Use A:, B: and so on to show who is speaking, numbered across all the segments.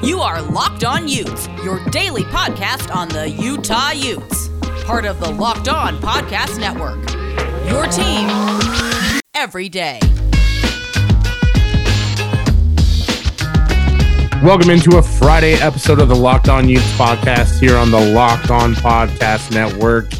A: You are Locked On Utes, your daily podcast on the Utah Utes. Part of the Locked On Podcast Network. Your team every day.
B: Welcome into a Friday episode of the Locked On Utes podcast here on the Locked On Podcast Network.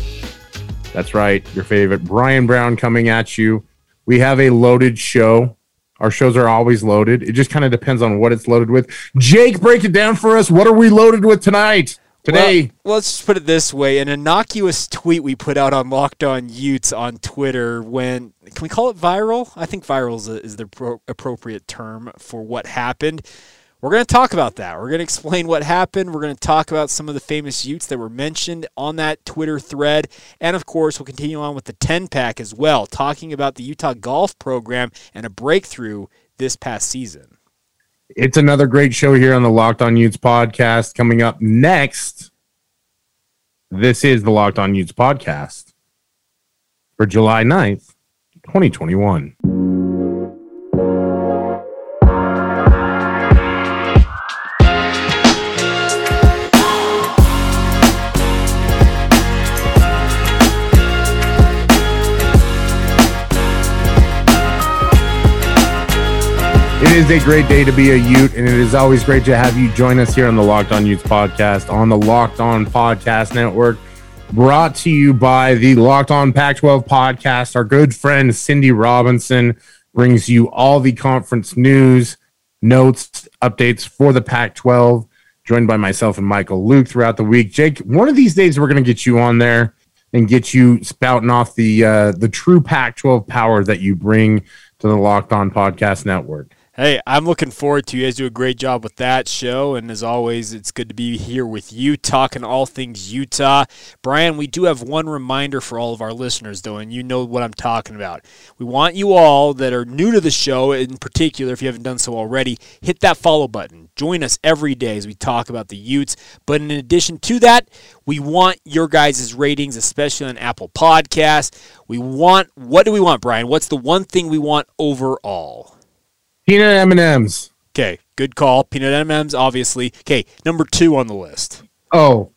B: That's right, your favorite Brian Brown coming at you. We have a loaded show. Our shows are always loaded. It just kind of depends on what it's loaded with. Jake, break it down for us. What are we loaded with tonight? Today,
C: well, let's just put it this way: an innocuous tweet we put out on Locked On Utes on Twitter when can we call it viral? I think viral is, is the pro- appropriate term for what happened. We're going to talk about that. We're going to explain what happened. We're going to talk about some of the famous Utes that were mentioned on that Twitter thread. And of course, we'll continue on with the 10 pack as well, talking about the Utah golf program and a breakthrough this past season.
B: It's another great show here on the Locked On Utes podcast. Coming up next, this is the Locked On Utes podcast for July 9th, 2021. Is a great day to be a Ute, and it is always great to have you join us here on the Locked On Utes podcast on the Locked On Podcast Network, brought to you by the Locked On Pac 12 podcast. Our good friend Cindy Robinson brings you all the conference news, notes, updates for the Pac 12, joined by myself and Michael Luke throughout the week. Jake, one of these days we're going to get you on there and get you spouting off the uh, the true Pac 12 power that you bring to the Locked On Podcast Network.
C: Hey, I'm looking forward to you guys do a great job with that show. And as always, it's good to be here with you talking all things Utah. Brian, we do have one reminder for all of our listeners, though, and you know what I'm talking about. We want you all that are new to the show, in particular, if you haven't done so already, hit that follow button. Join us every day as we talk about the Utes. But in addition to that, we want your guys' ratings, especially on Apple Podcasts. We want, what do we want, Brian? What's the one thing we want overall?
B: Peanut M&Ms.
C: Okay, good call. Peanut M&Ms, obviously. Okay, number two on the list.
B: Oh,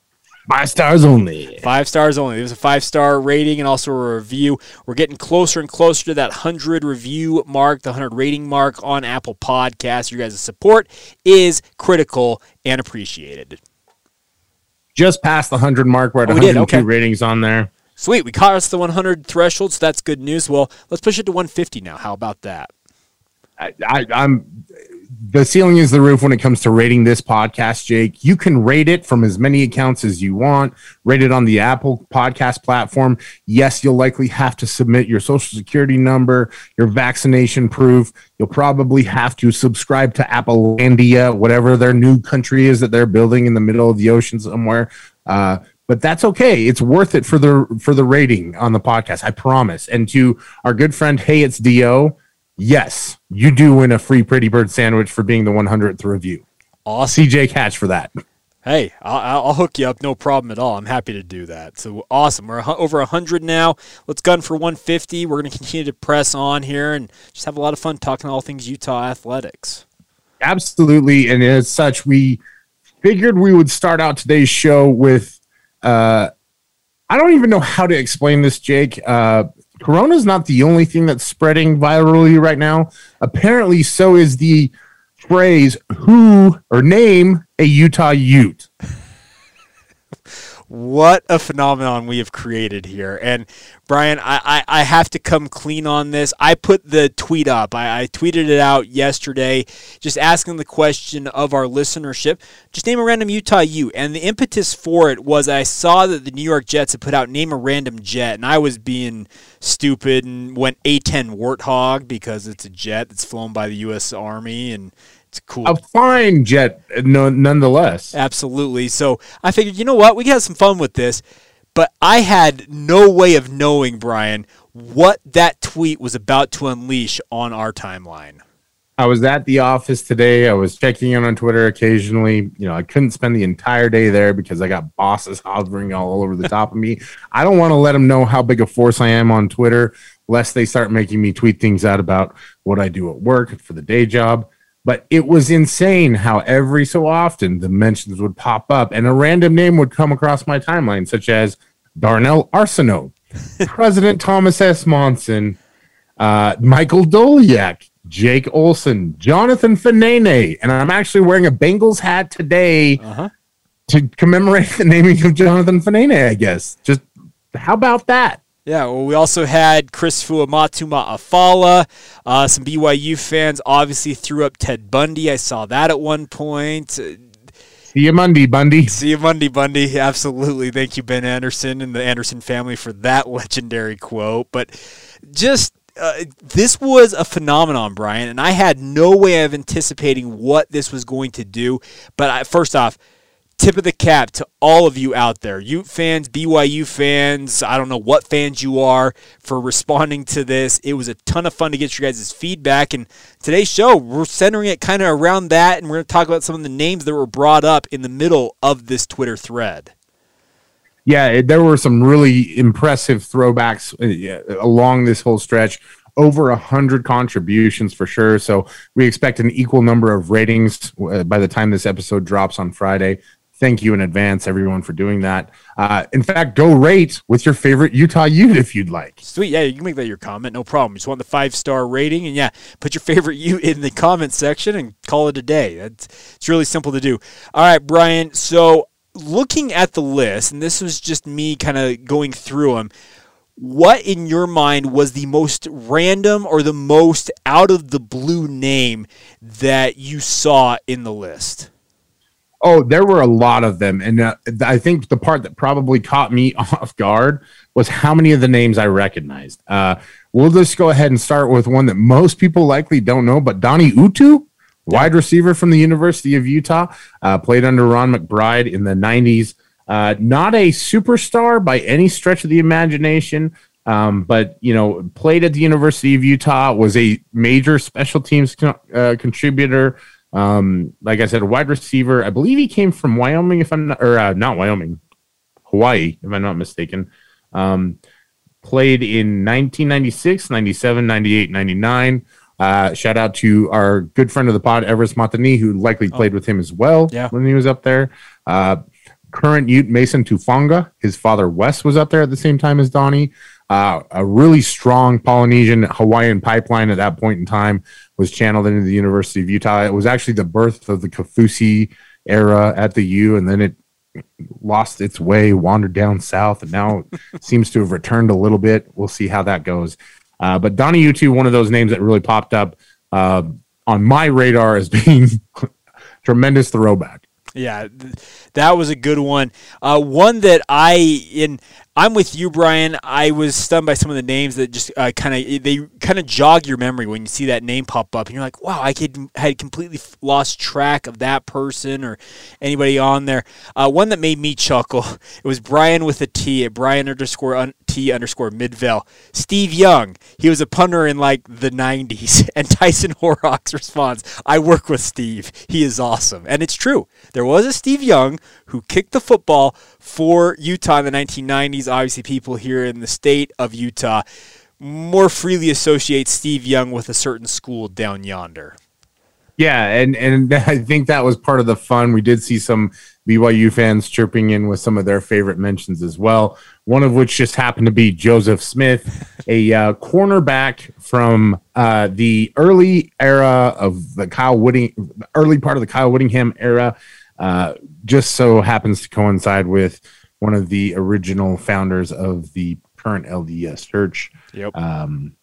B: five stars only.
C: Five stars only. There's a five star rating and also a review. We're getting closer and closer to that 100 review mark, the 100 rating mark on Apple Podcasts. Your guys' support is critical and appreciated.
B: Just past the 100 mark. We're at
C: Oh, we did,
B: 102
C: okay.
B: ratings on there.
C: Sweet. We caught us the 100 threshold, so that's good news. Well, let's push it to 150 now. How about that?
B: I, I, I'm the ceiling is the roof when it comes to rating this podcast, Jake. You can rate it from as many accounts as you want. Rate it on the Apple podcast platform. Yes, you'll likely have to submit your social security number, your vaccination proof. You'll probably have to subscribe to Applelandia, whatever their new country is that they're building in the middle of the ocean somewhere. Uh, but that's okay. It's worth it for the for the rating on the podcast. I promise. And to our good friend, hey, it's Do. Yes, you do win a free Pretty Bird sandwich for being the 100th review.
C: Awesome.
B: CJ Catch for that.
C: Hey, I'll, I'll hook you up. No problem at all. I'm happy to do that. So awesome. We're over 100 now. Let's gun for 150. We're going to continue to press on here and just have a lot of fun talking all things Utah athletics.
B: Absolutely. And as such, we figured we would start out today's show with uh, I don't even know how to explain this, Jake. Uh, Corona's not the only thing that's spreading virally right now. Apparently, so is the phrase who or name a Utah Ute.
C: What a phenomenon we have created here. And Brian, I, I, I have to come clean on this. I put the tweet up. I, I tweeted it out yesterday, just asking the question of our listenership. Just name a random Utah U. And the impetus for it was I saw that the New York Jets had put out name a random jet, and I was being stupid and went A10 Warthog because it's a jet that's flown by the U.S. Army and cool.
B: A fine jet, no, nonetheless.
C: Absolutely. So I figured, you know what? We can have some fun with this. But I had no way of knowing, Brian, what that tweet was about to unleash on our timeline.
B: I was at the office today. I was checking in on Twitter occasionally. You know, I couldn't spend the entire day there because I got bosses hovering all over the top of me. I don't want to let them know how big a force I am on Twitter, lest they start making me tweet things out about what I do at work for the day job. But it was insane how every so often the mentions would pop up and a random name would come across my timeline, such as Darnell Arsenault, President Thomas S. Monson, uh, Michael Doleac, Jake Olson, Jonathan Fanene, and I'm actually wearing a Bengals hat today
C: Uh-huh.
B: to commemorate the naming of Jonathan Fanene. I guess. Just how about that?
C: Yeah, well, we also had Chris Fuamatu-Ma'afala. Uh, some BYU fans obviously threw up Ted Bundy. I saw that at one point.
B: See you Monday, Bundy.
C: See you Monday, Bundy. Absolutely. Thank you, Ben Anderson and the Anderson family for that legendary quote. But just uh, this was a phenomenon, Brian, and I had no way of anticipating what this was going to do. But I, first off, tip of the cap to all of you out there, Ute fans, BYU fans, I don't know what fans you are for responding to this. It was a ton of fun to get your guys' feedback. And today's show, we're centering it kind of around that, and we're going to talk about some of the names that were brought up in the middle of this Twitter thread.
B: Yeah, it, there were some really impressive throwbacks uh, along this whole stretch. Over a hundred contributions for sure. So we expect an equal number of ratings uh, by the time this episode drops on Friday. Thank you in advance, everyone, for doing that. Uh, in fact, go rate with your favorite Utah Ute if you'd like.
C: Sweet, yeah, you can make that your comment, no problem. Just want the five star rating, and yeah, put your favorite you in the comment section and call it a day. That's it's really simple to do. All right, Brian. So looking at the list, and this was just me kind of going through them. What in your mind was the most random or the most out of the blue name that you saw in the list?
B: Oh, there were a lot of them, and uh, I think the part that probably caught me off guard was how many of the names I recognized. Uh, we'll just go ahead and start with one that most people likely don't know, but Donnie Utu, wide receiver from the University of Utah, uh, played under Ron McBride in the '90s. Uh, not a superstar by any stretch of the imagination, um, but you know, played at the University of Utah, was a major special teams uh, contributor. Um, like I said, a wide receiver. I believe he came from Wyoming, if I'm not, or uh, not Wyoming, Hawaii, if I'm not mistaken. Um, played in 1996, 97, 98, 99. Uh, shout out to our good friend of the pod, Everest Matani, who likely played with him as well
C: Yeah.
B: when he was up there. Uh, current Ute Mason Tufanga, his father Wes was up there at the same time as Donnie. Uh, a really strong Polynesian Hawaiian pipeline at that point in time was channeled into the University of Utah. It was actually the birth of the Kaufusi era at the U, and then it lost its way, wandered down south, and now seems to have returned a little bit. We'll see how that goes. Uh, but Donnie Utu, one of those names that really popped up uh, on my radar as being tremendous throwback.
C: Yeah, th- that was a good one. Uh, one that I in I'm with you, Brian. I was stunned by some of the names that just uh, kind of they kind of jog your memory when you see that name pop up, and you're like, "Wow, I could had completely lost track of that person or anybody on there." Uh, one that made me chuckle. It was Brian with a T at Brian underscore un- T underscore Midvale. Steve Young. He was a punter in like the '90s, and Tyson Horrocks responds, "I work with Steve. He is awesome," and it's true. There was a Steve Young who kicked the football for Utah in the 1990s. Obviously, people here in the state of Utah more freely associate Steve Young with a certain school down yonder.
B: Yeah, and and I think that was part of the fun. We did see some BYU fans chirping in with some of their favorite mentions as well. One of which just happened to be Joseph Smith, a uh, cornerback from uh, the early era of the Kyle Whitting, early part of the Kyle Whittingham era. Uh, just so happens to coincide with one of the original founders of the current LDS church.
C: Yep.
B: Um,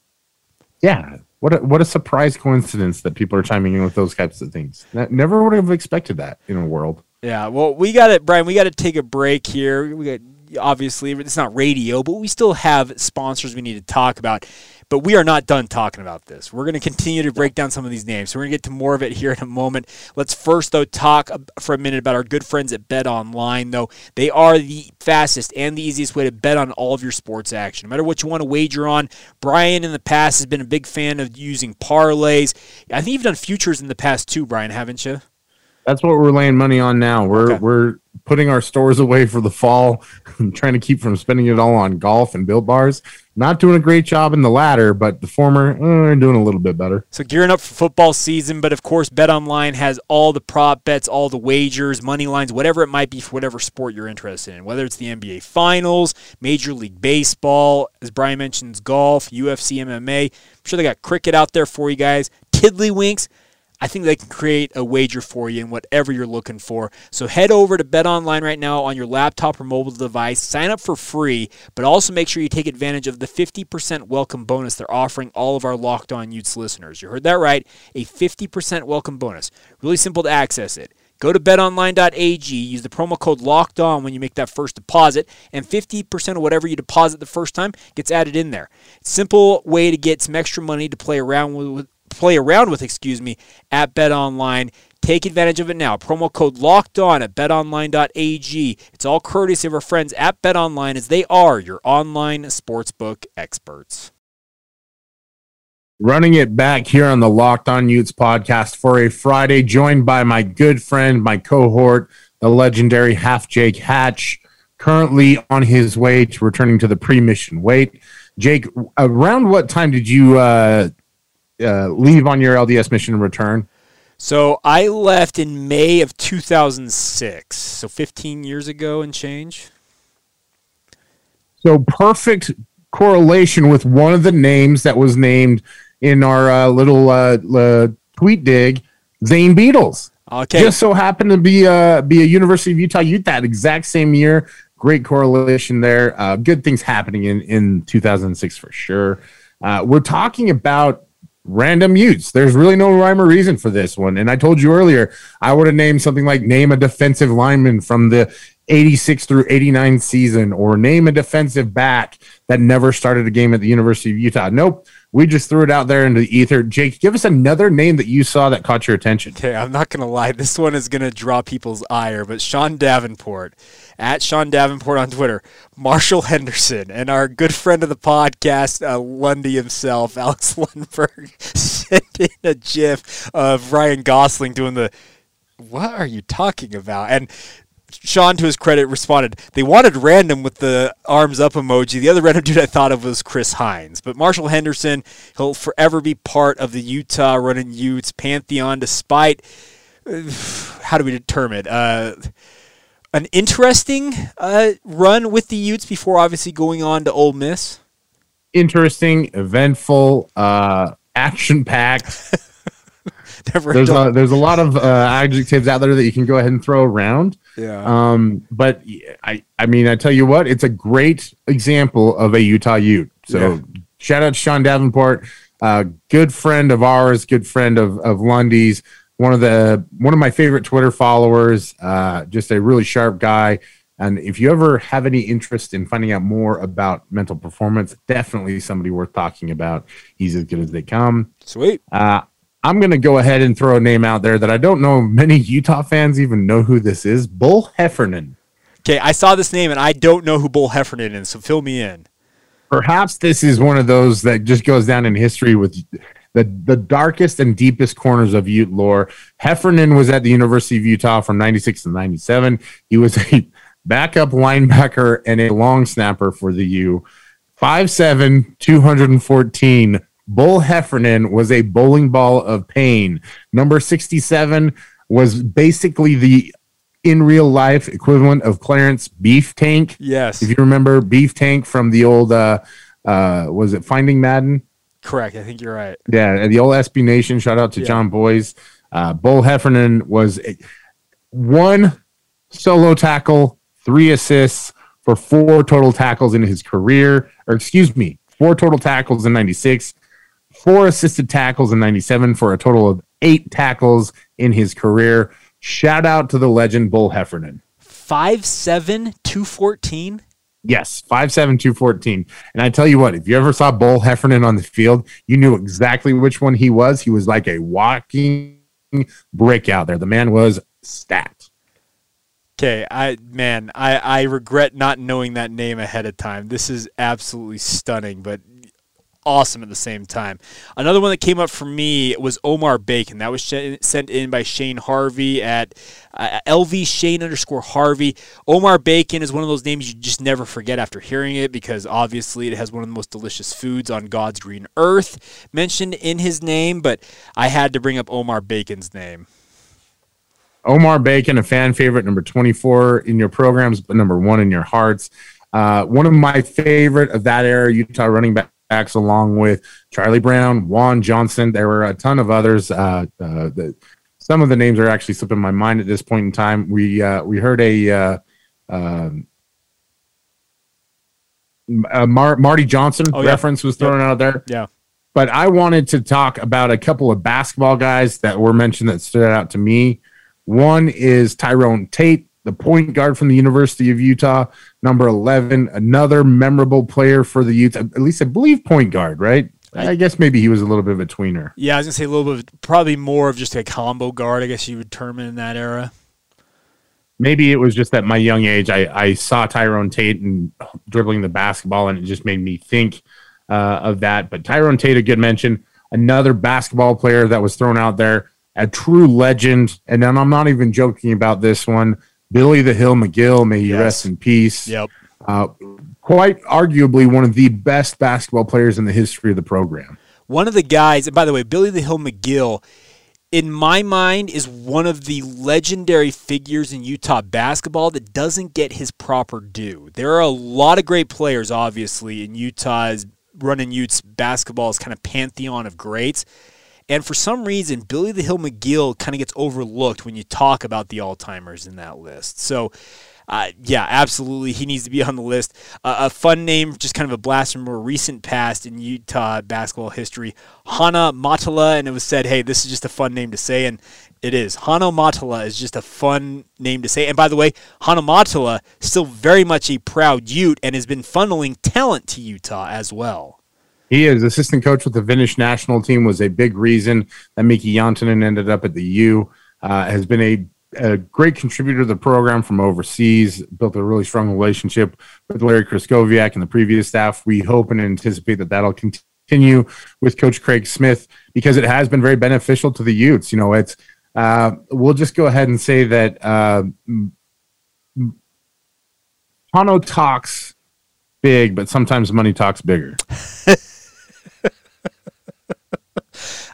B: yeah, what a, what a surprise coincidence that people are chiming in with those types of things. Ne- Never would have expected that in a world.
C: Yeah, well, we got it, Brian. We got to take a break here. We got obviously it's not radio, but we still have sponsors we need to talk about. But we are not done talking about this. We're going to continue to break down some of these names. So we're going to get to more of it here in a moment. Let's first, though, talk for a minute about our good friends at BetOnline. Though they are the fastest and the easiest way to bet on all of your sports action. No matter what you want to wager on, Brian in the past has been a big fan of using parlays. I think you've done futures in the past too, Brian, haven't you?
B: That's what we're laying money on now. We're
C: Okay.
B: we're putting our stores away for the fall, trying to keep from spending it all on golf and built bars. Not doing a great job in the latter, but the former uh, doing a little bit better.
C: So gearing up for football season, but of course, BetOnline has all the prop bets, all the wagers, money lines, whatever it might be for whatever sport you're interested in. Whether it's the NBA Finals, Major League Baseball, as Brian mentions, golf, UFC, MMA. I'm sure they got cricket out there for you guys. Tiddlywinks. I think they can create a wager for you in whatever you're looking for. So head over to BetOnline right now on your laptop or mobile device. Sign up for free, but also make sure you take advantage of the 50% welcome bonus they're offering all of our Locked On Utes listeners. You heard that right, a 50% welcome bonus. Really simple to access it. Go to betonline.ag, use the promo code locked on when you make that first deposit, and 50% of whatever you deposit the first time gets added in there. Simple way to get some extra money to play around with, play around with, excuse me, at BetOnline. Take advantage of it now. Promo code locked on at betonline.ag. It's all courtesy of our friends at BetOnline as they are your online sportsbook experts.
B: Running it back here on the Locked On Utes podcast for a Friday, joined by my good friend, my cohort, the legendary Half Jake Hatch, currently on his way to returning to the pre-mission weight. Jake, around what time did you uh, uh, leave on your LDS mission and return?
C: So I left in May of 2006, so 15 years ago and change.
B: So perfect correlation with one of the names that was named in our uh, little uh, uh, tweet dig, Zane Beadles.
C: Okay.
B: Just so happened to be a be a University of Utah Ute that exact same year. Great correlation there. Uh, good things happening in in 2006 for sure. Uh, we're talking about random Utes. There's really no rhyme or reason for this one. And I told you earlier, I would have named something like name a defensive lineman from the 86 through 89 season or name a defensive back that never started a game at the University of Utah. Nope. We just threw it out there into the ether. Jake, give us another name that you saw that caught your attention.
C: Okay, I'm not going to lie. This one is going to draw people's ire, but Sean Davenport, at Sean Davenport on Twitter, Marshall Henderson, and our good friend of the podcast, uh, Lundy himself, Alex Lundberg, sent in a gif of Ryan Gosling doing the, what are you talking about? And Sean, to his credit, responded, they wanted random with the arms up emoji. The other random dude I thought of was Chris Hines. But Marshall Henderson, he'll forever be part of the Utah running Utes pantheon, despite, how do we determine it? Uh, an interesting uh, run with the Utes before obviously going on to Ole Miss.
B: Interesting, eventful, uh, action packed. There's
C: done-
B: a, there's a lot of uh, adjectives out there that you can go ahead and throw around.
C: yeah.
B: Um, but I, I mean, I tell you what, it's a great example of a Utah Ute. So
C: Yeah.
B: shout out to Sean Davenport, uh, good friend of ours, good friend of of Lundy's, one of the one of my favorite Twitter followers. Uh, just a really sharp guy. And if you ever have any interest in finding out more about mental performance, definitely somebody worth talking about. He's as good as they come.
C: Sweet.
B: Uh, I'm going to go ahead and throw a name out there that I don't know many Utah fans even know who this is. Bull Heffernan.
C: Okay, I saw this name and I don't know who Bull Heffernan is, so fill me in.
B: Perhaps this is one of those that just goes down in history with the, the darkest and deepest corners of Ute lore. Heffernan was at the University of Utah from 96 to 97. He was a backup linebacker and a long snapper for the U. 5'7, 214. Bull Heffernan was a bowling ball of pain. Number 67 was basically the in real life equivalent of Clarence Beef Tank.
C: Yes.
B: If you remember Beef Tank from the old, uh, uh, was it Finding Madden?
C: Correct. I think you're right.
B: Yeah, the old SB Nation. Shout out to
C: Yeah.
B: Jon Bois. Uh, Bull Heffernan was a, one solo tackle, three assists for four total tackles in his career. Or excuse me, four total tackles in '96, four assisted tackles in '97 for a total of eight tackles in his career. Shout out to the legend Bull Heffernan.
C: Five seven two fourteen.
B: Yes, five seven two fourteen. And I tell you what, if you ever saw Bull Heffernan on the field, you knew exactly which one he was. He was like a walking brick out there. The man was stacked.
C: Okay, I man, I I regret not knowing that name ahead of time. This is absolutely stunning, but awesome at the same time. Another one that came up for me was Omar Bacon. That was sh- sent in by Shane Harvey at uh, LV Shane underscore Harvey. Omar Bacon is one of those names you just never forget after hearing it because obviously it has one of the most delicious foods on God's green earth mentioned in his name, but I had to bring up Omar Bacon's name.
B: Omar Bacon, a fan favorite, number 24 in your programs, but number one in your hearts. Uh, one of my favorite of that era, Utah running backs, along with Charlie Brown, Juan Johnson. There were a ton of others. Uh, uh, the, some of the names are actually slipping my mind at this point in time. We uh, we heard a uh, um, Mar- Marty Johnson oh, yeah. reference was thrown yep. out there.
C: Yeah.
B: But I wanted to talk about a couple of basketball guys that were mentioned that stood out to me. One is Tyrone Tate, the point guard from the University of Utah, number 11, another memorable player for the Utes, at least I believe point guard, right? I guess maybe he was a little bit of a tweener.
C: Yeah, I was gonna say a little bit, of, probably more of just a combo guard. I guess you would term it in that era.
B: Maybe it was just at my young age, I, I saw Tyrone Tate and dribbling the basketball, and it just made me think uh, of that. But Tyrone Tate, a good mention, another basketball player that was thrown out there a true legend. And then I'm not even joking about this one. Billy the Hill McGill, may he yes. rest in peace.
C: Yep.
B: Uh, quite arguably one of the best basketball players in the history of the program.
C: One of the guys, and by the way, Billy the Hill McGill, in my mind, is one of the legendary figures in Utah basketball that doesn't get his proper due. There are a lot of great players, obviously, in Utah's running Utes basketball's kind of pantheon of greats. And for some reason, Billy the Hill McGill kind of gets overlooked when you talk about the all timers in that list. So, uh, yeah, absolutely. He needs to be on the list. Uh, a fun name, just kind of a blast from more recent past in Utah basketball history. Hanno Möttölä, and it was said, hey, this is just a fun name to say. And it is. Hanno Möttölä is just a fun name to say. And by the way, Hanno Möttölä, still very much a proud Ute and has been funneling talent to Utah as well.
B: He is assistant coach with the Finnish national team. Was a big reason that Miki Jantunen ended up at the U. Uh, has been a, a, great contributor to the program from overseas. Built a really strong relationship with Larry Krystkowiak and the previous staff. We hope and anticipate that that'll continue with Coach Craig Smith because it has been very beneficial to the Utes. You know, it's uh, we'll just go ahead and say that uh, Hanno talks big, but sometimes money talks bigger.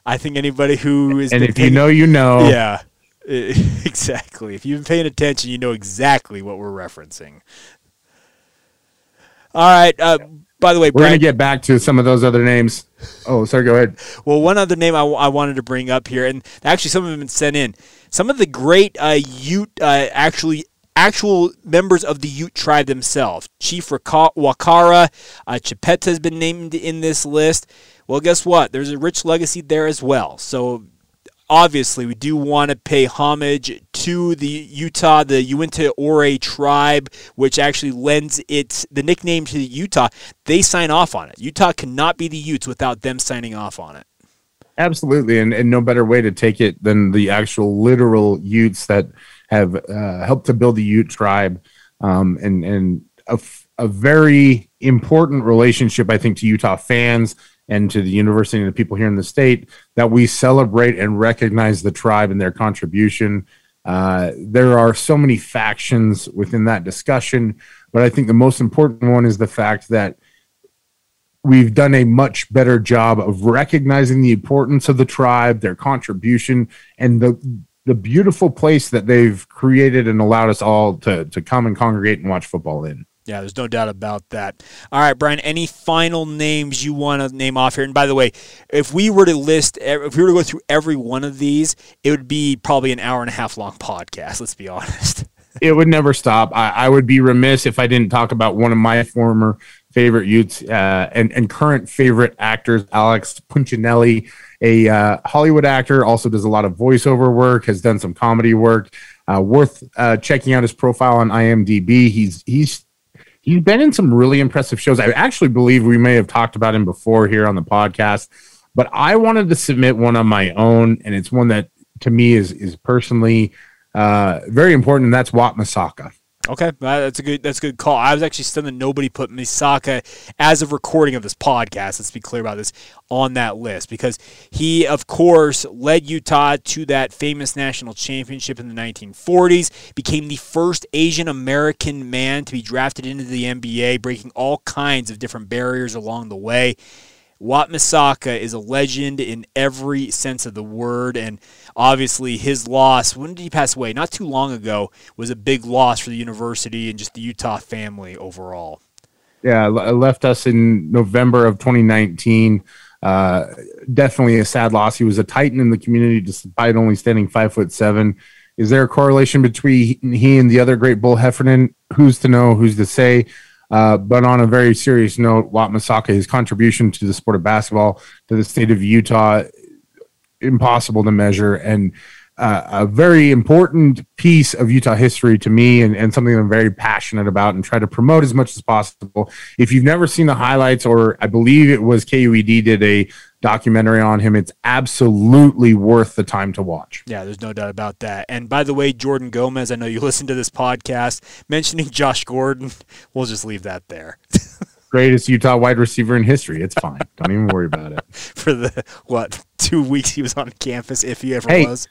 C: I think anybody who is
B: and if paying, you know, you know.
C: Yeah, exactly. If you've been paying attention, you know exactly what we're referencing. All right. Uh, by the way,
B: we're going to get back to some of those other names. Oh, sorry. Go ahead.
C: Well, one other name I, w- I wanted to bring up here, and actually some of them have been sent in. Some of the great uh, Ute, uh, actually actual members of the Ute tribe themselves. Chief Wakara, uh, Chipeta has been named in this list. Well, guess what? There's a rich legacy there as well. So obviously, we do want to pay homage to the Utah, the Uintah Ouray tribe, which actually lends its the nickname to Utah. They sign off on it. Utah cannot be the Utes without them signing off on it.
B: Absolutely, and, and no better way to take it than the actual literal Utes that have uh, helped to build the Ute tribe, um, and and a, a very important relationship, I think, to Utah fans and to the university and the people here in the state that we celebrate and recognize the tribe and their contribution. Uh, there are so many factions within that discussion, but I think the most important one is the fact that we've done a much better job of recognizing the importance of the tribe, their contribution, and the the beautiful place that they've created and allowed us all to to come and congregate and watch football in.
C: Yeah, there's no doubt about that. All right, Brian, any final names you want to name off here? And by the way, if we were to list, if we were to go through every one of these, it would be probably an hour and a half long podcast, let's be honest.
B: it would never stop. I, I, would be remiss if I didn't talk about one of my former favorite youths uh, and, and current favorite actors, Alex Punchinelli, a uh, Hollywood actor, also does a lot of voiceover work, has done some comedy work. Uh, worth uh, checking out his profile on IMDb. He's he's he's been in some really impressive shows. I actually believe we may have talked about him before here on the podcast, but I wanted to submit one on my own, and it's one that to me is is personally uh, very important, and that's Wat Misaka.
C: Okay, uh, that's a good that's a good call. I was actually stunned that nobody put Misaka uh, as of recording of this podcast. Let's be clear about this on that list because he, of course, led Utah to that famous national championship in the 1940s. Became the first Asian American man to be drafted into the NBA, breaking all kinds of different barriers along the way. Wat Misaka is a legend in every sense of the word, and obviously his loss, when did he pass away? Not too long ago, was a big loss for the university and just the Utah family overall.
B: Yeah, left us in November of 2019. Uh, definitely a sad loss. He was a titan in the community despite only standing five foot seven. Is there a correlation between he and the other great Bull Heffernan? Who's to know? Who's to say? Uh, but on a very serious note, Wat Misaka, his contribution to the sport of basketball, to the state of Utah, impossible to measure. And uh, a very important piece of Utah history to me and, and something I'm very passionate about and try to promote as much as possible. If you've never seen the highlights, or I believe it was KUED did a documentary on him, it's absolutely worth the time to watch.
C: Yeah, there's no doubt about that. And by the way, Jordan Gomez, I know you listen to this podcast mentioning Josh Gordon. We'll just leave that there.
B: greatest Utah wide receiver in history. It's fine. Don't even worry about it.
C: For the what two weeks he was on campus, if he ever hey, was.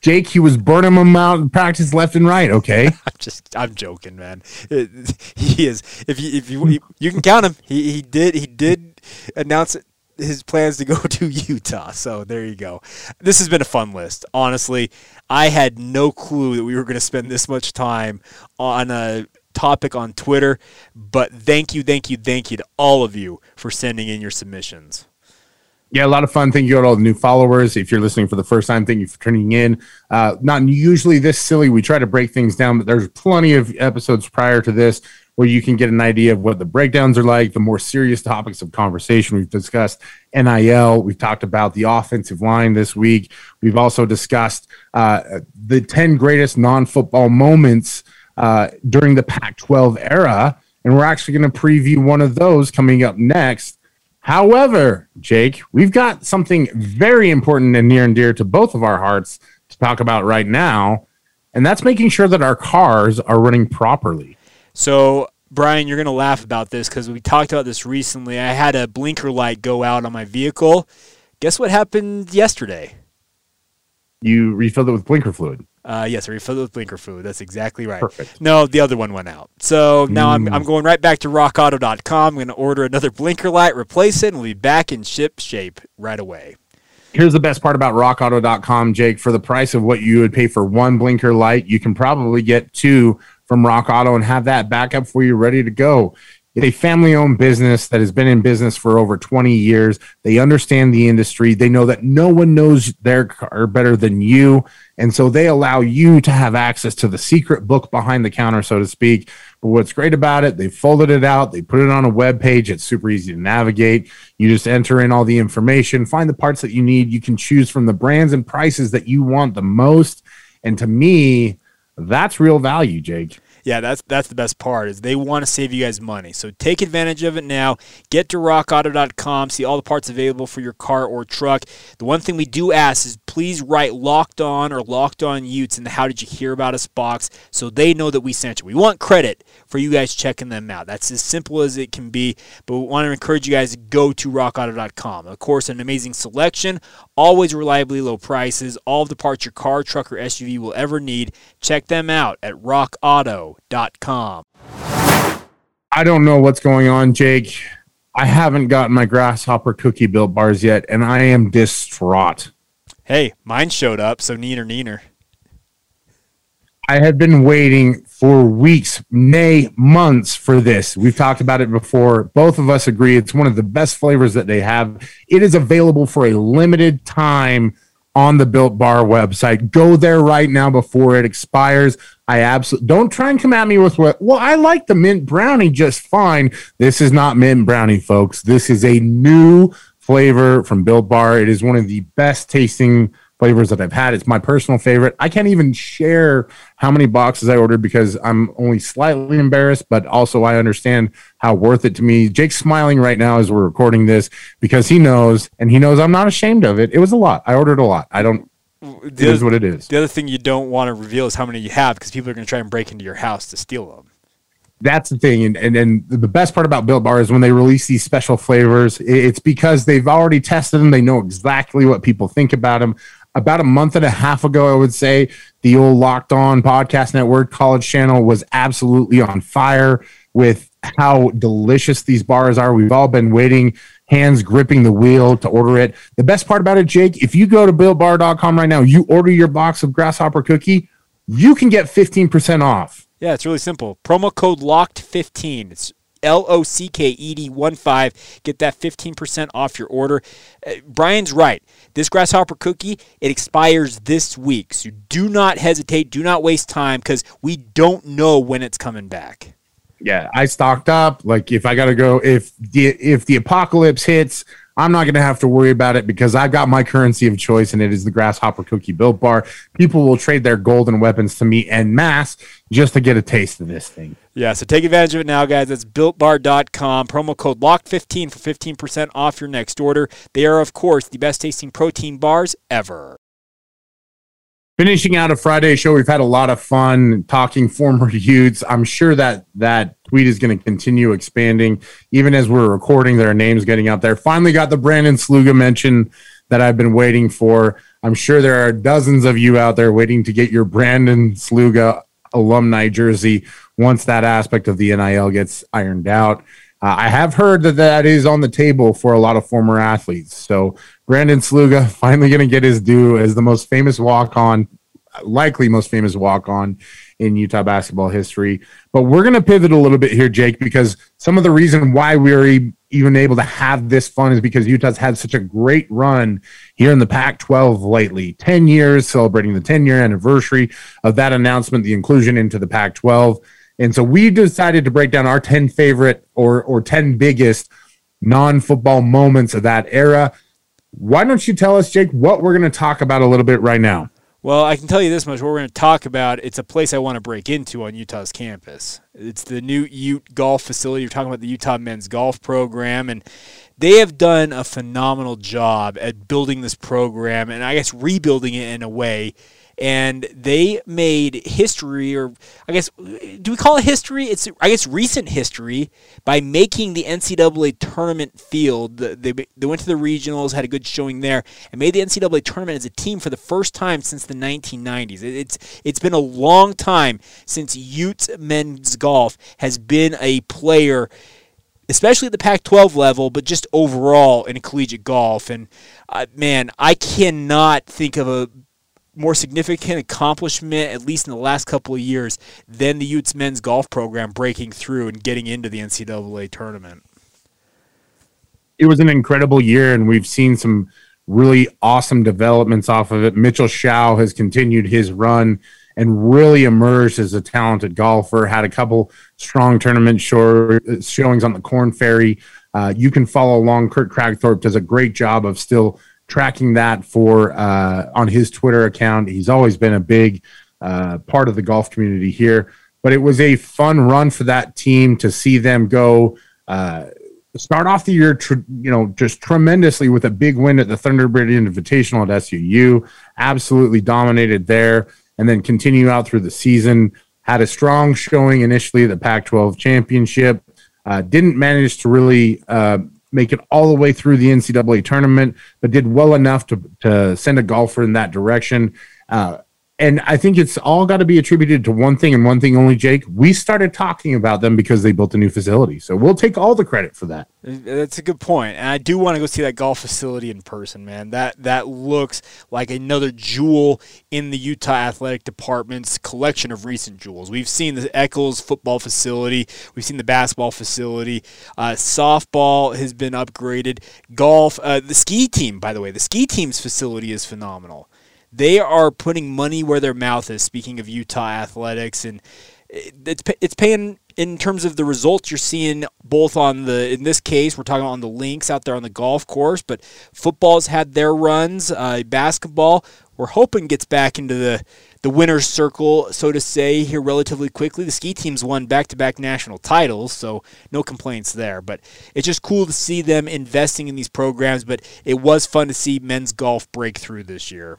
B: Jake, he was burning them out in practice left and right. Okay,
C: I'm just I'm joking, man. It, he is. If you if you you can count him, he he did he did announce his plans to go to Utah. So there you go. This has been a fun list. Honestly, I had no clue that we were going to spend this much time on a topic on Twitter. But thank you, thank you, thank you to all of you for sending in your submissions.
B: Yeah, a lot of fun. Thank you to all the new followers. If you're listening for the first time, thank you for tuning in. Uh, not usually this silly. We try to break things down, but there's plenty of episodes prior to this where you can get an idea of what the breakdowns are like, the more serious topics of conversation. We've discussed NIL. We've talked about the offensive line this week. We've also discussed uh, the 10 greatest non football moments uh, during the Pac 12 era. And we're actually going to preview one of those coming up next. However, Jake, we've got something very important and near and dear to both of our hearts to talk about right now. And that's making sure that our cars are running properly.
C: So, Brian, you're going to laugh about this because we talked about this recently. I had a blinker light go out on my vehicle. Guess what happened yesterday?
B: You refilled it with blinker fluid.
C: Uh, yes, I refilled it with blinker fluid. That's exactly right. Perfect. No, the other one went out. So now mm. I'm, I'm going right back to rockauto.com. I'm going to order another blinker light, replace it, and we'll be back in ship shape right away.
B: Here's the best part about rockauto.com, Jake. For the price of what you would pay for one blinker light, you can probably get two from Rock Auto and have that backup for you ready to go. It's a family owned business that has been in business for over 20 years. They understand the industry. They know that no one knows their car better than you. And so they allow you to have access to the secret book behind the counter, so to speak. But what's great about it, they folded it out, they put it on a web page. It's super easy to navigate. You just enter in all the information, find the parts that you need. You can choose from the brands and prices that you want the most. And to me, that's real value, Jake
C: yeah, that's that's the best part is they want to save you guys money. So take advantage of it now. Get to rockauto.com, see all the parts available for your car or truck. The one thing we do ask is please write locked on or locked on Utes in the how did you hear about us box so they know that we sent you. We want credit for you guys checking them out. That's as simple as it can be, but we want to encourage you guys to go to rockauto.com. Of course, an amazing selection, always reliably low prices, all of the parts your car, truck, or SUV will ever need. Check them out at rockauto.com.
B: I don't know what's going on, Jake. I haven't gotten my grasshopper cookie built bars yet, and I am distraught.
C: Hey, mine showed up, so neener neener.
B: I had been waiting for weeks, nay, months for this. We've talked about it before. Both of us agree it's one of the best flavors that they have. It is available for a limited time on the Built Bar website. Go there right now before it expires. I absolutely don't try and come at me with what. Well, I like the mint brownie just fine. This is not mint brownie, folks. This is a new flavor from Built Bar. It is one of the best tasting flavors that I've had. It's my personal favorite. I can't even share how many boxes I ordered because I'm only slightly embarrassed, but also I understand how worth it to me. Jake's smiling right now as we're recording this because he knows and he knows I'm not ashamed of it. It was a lot. I ordered a lot. I don't it is what it is.
C: The other thing you don't want to reveal is how many you have because people are going to try and break into your house to steal them.
B: That's the thing, and, and and the best part about Built Bar is when they release these special flavors, it's because they've already tested them. They know exactly what people think about them. About a month and a half ago, I would say the old Locked On Podcast Network College Channel was absolutely on fire with how delicious these bars are. We've all been waiting, hands gripping the wheel to order it. The best part about it, Jake, if you go to builtbar.com right now, you order your box of grasshopper cookie, you can get 15% off.
C: Yeah, it's really simple. Promo code LOCKED15. It's L O C K E D 1 5. Get that 15% off your order. Uh, Brian's right. This grasshopper cookie, it expires this week. So do not hesitate. Do not waste time because we don't know when it's coming back
B: yeah, I stocked up. Like if I got to go, if the if the apocalypse hits, I'm not going to have to worry about it because I've got my currency of choice, and it is the grasshopper cookie built bar. People will trade their golden weapons to me en masse just to get a taste of this thing.
C: Yeah, so take advantage of it now, guys. That's builtbar.com. Promo code LOCK15 for 15% off your next order. They are, of course, the best tasting protein bars ever
B: finishing out a Friday show. We've had a lot of fun talking former Utes. I'm sure that that tweet is going to continue expanding even as we're recording. There are names getting out there. Finally got the Brandon Sluga mention that I've been waiting for. I'm sure there are dozens of you out there waiting to get your Brandon Sluga alumni jersey once that aspect of the NIL gets ironed out. Uh, I have heard that that is on the table for a lot of former athletes. So Brandon Sluga finally going to get his due as the most famous walk on, likely most famous walk on in Utah basketball history. But we're going to pivot a little bit here, Jake, because some of the reason why we're even able to have this fun is because Utah's had such a great run here in the Pac 12 lately 10 years, celebrating the 10 year anniversary of that announcement, the inclusion into the Pac 12. And so we decided to break down our 10 favorite or, or 10 biggest non football moments of that era. Why don't you tell us, Jake, what we're going to talk about a little bit right now?
C: Well, I can tell you this much. What we're going to talk about, it's a place I want to break into on Utah's campus. It's the new Ute golf facility. You're talking about the Utah men's golf program, and they have done a phenomenal job at building this program and I guess rebuilding it in a way and they made history, or I guess, do we call it history? It's I guess recent history by making the NCAA tournament field. They they went to the regionals, had a good showing there, and made the NCAA tournament as a team for the first time since the 1990s. It's it's been a long time since Utes men's golf has been a player especially at the Pac 12 level, but just overall in collegiate golf. And uh, man, I cannot think of a more significant accomplishment, at least in the last couple of years, than the Utes men's golf program breaking through and getting into the NCAA tournament.
B: It was an incredible year, and we've seen some really awesome developments off of it. Mitchell Schow has continued his run and really emerged as a talented golfer. Had a couple strong tournament show, showings on the Korn Ferry. Uh, you can follow along. Kurt Kragthorpe does a great job of still tracking that for uh, on his Twitter account. He's always been a big uh, part of the golf community here. But it was a fun run for that team to see them go uh, start off the year, you know, just tremendously with a big win at the Thunderbird Invitational at SUU. Absolutely dominated there, and then continue out through the season. Had a strong showing initially at the Pac-12 championship. Uh, didn't manage to really uh, make it all the way through the NCAA tournament, but did well enough to, to send a golfer in that direction. Uh, and I think it's all got to be attributed to one thing and one thing only, Jake. We started talking about them because they built a new facility. So we'll take all the credit for that.
C: That's a good point. And I do want to go see that golf facility in person, man. That that looks like another jewel in the Utah Athletic Department's collection of recent jewels. We've seen the Eccles football facility, we've seen the basketball facility, uh, softball has been upgraded, golf, uh, the ski team, by the way, the ski team's facility is phenomenal they are putting money where their mouth is. Speaking of Utah athletics, and it's it's paying in terms of the results you're seeing both on the in this case we're talking on the links out there on the golf course, but football's had their runs. Uh, basketball we're hoping gets back into the the winner's circle, so to say, here relatively quickly. The ski team's won back to back national titles, so no complaints there. But it's just cool to see them investing in these programs. But it was fun to see men's golf break through this year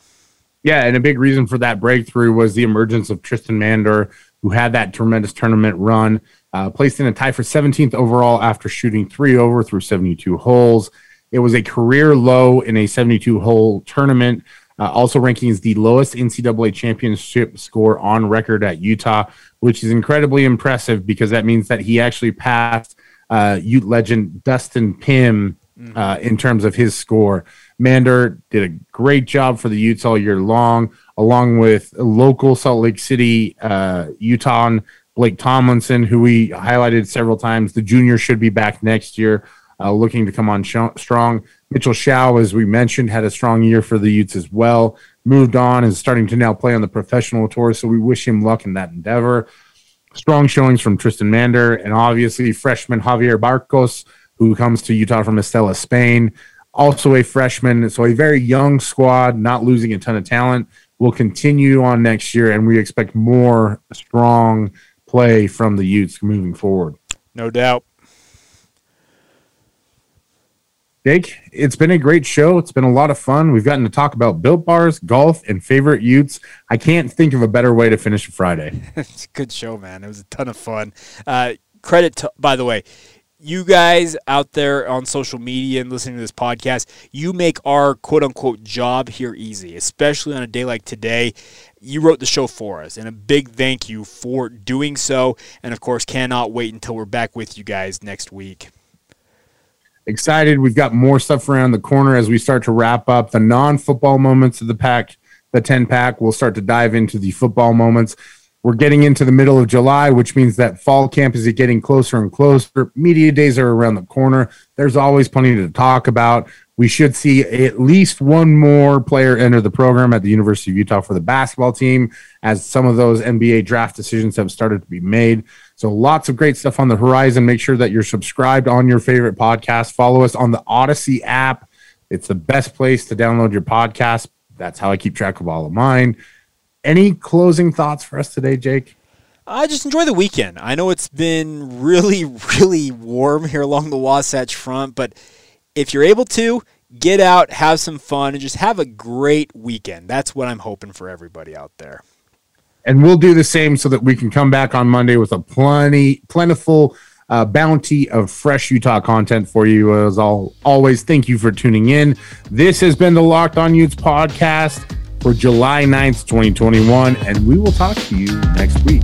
B: Yeah, and a big reason for that breakthrough was the emergence of Tristan Mander, who had that tremendous tournament run, uh, placed in a tie for 17th overall after shooting three over through 72 holes. It was a career low in a 72 hole tournament, uh, also ranking as the lowest NCAA championship score on record at Utah, which is incredibly impressive because that means that he actually passed uh, Ute legend Dustin Pim mm-hmm. uh, in terms of his score. Mander did a great job for the Utes all year long, along with local Salt Lake City uh, Utah Blake Tomlinson, who we highlighted several times. The junior should be back next year, uh, looking to come on sh- strong. Mitchell Schow, as we mentioned, had a strong year for the Utes as well. Moved on and starting to now play on the professional tour, so we wish him luck in that endeavor. Strong showings from Tristan Mander and obviously freshman Javier Barcos, who comes to Utah from Estella, Spain also a freshman. So a very young squad, not losing a ton of talent. Will continue on next year, and we expect more strong play from the Utes moving forward.
C: No doubt.
B: Jake, it's been a great show. It's been a lot of fun. We've gotten to talk about built bars, golf, and favorite Utes. I can't think of a better way to finish a Friday.
C: it's a good show, man. It was a ton of fun. Uh, credit to, by the way, you guys out there on social media and listening to this podcast, you make our quote unquote job here easy, especially on a day like today. You wrote the show for us, and a big thank you for doing so. And of course, cannot wait until we're back with you guys next week.
B: Excited. We've got more stuff around the corner as we start to wrap up the non football moments of the pack, the 10 pack. We'll start to dive into the football moments. We're getting into the middle of July, which means that fall camp is getting closer and closer. Media days are around the corner. There's always plenty to talk about. We should see at least one more player enter the program at the University of Utah for the basketball team, as some of those NBA draft decisions have started to be made. So, lots of great stuff on the horizon. Make sure that you're subscribed on your favorite podcast. Follow us on the Odyssey app. It's the best place to download your podcast. That's how I keep track of all of mine. Any closing thoughts for us today, Jake?
C: I just enjoy the weekend. I know it's been really, really warm here along the Wasatch Front, but if you're able to, get out, have some fun, and just have a great weekend. That's what I'm hoping for everybody out there.
B: And we'll do the same so that we can come back on Monday with a plenty, plentiful uh, bounty of fresh Utah content for you. As all, always, thank you for tuning in. This has been the Locked On Utes podcast for July 9th, 2021, and we will talk to you next week.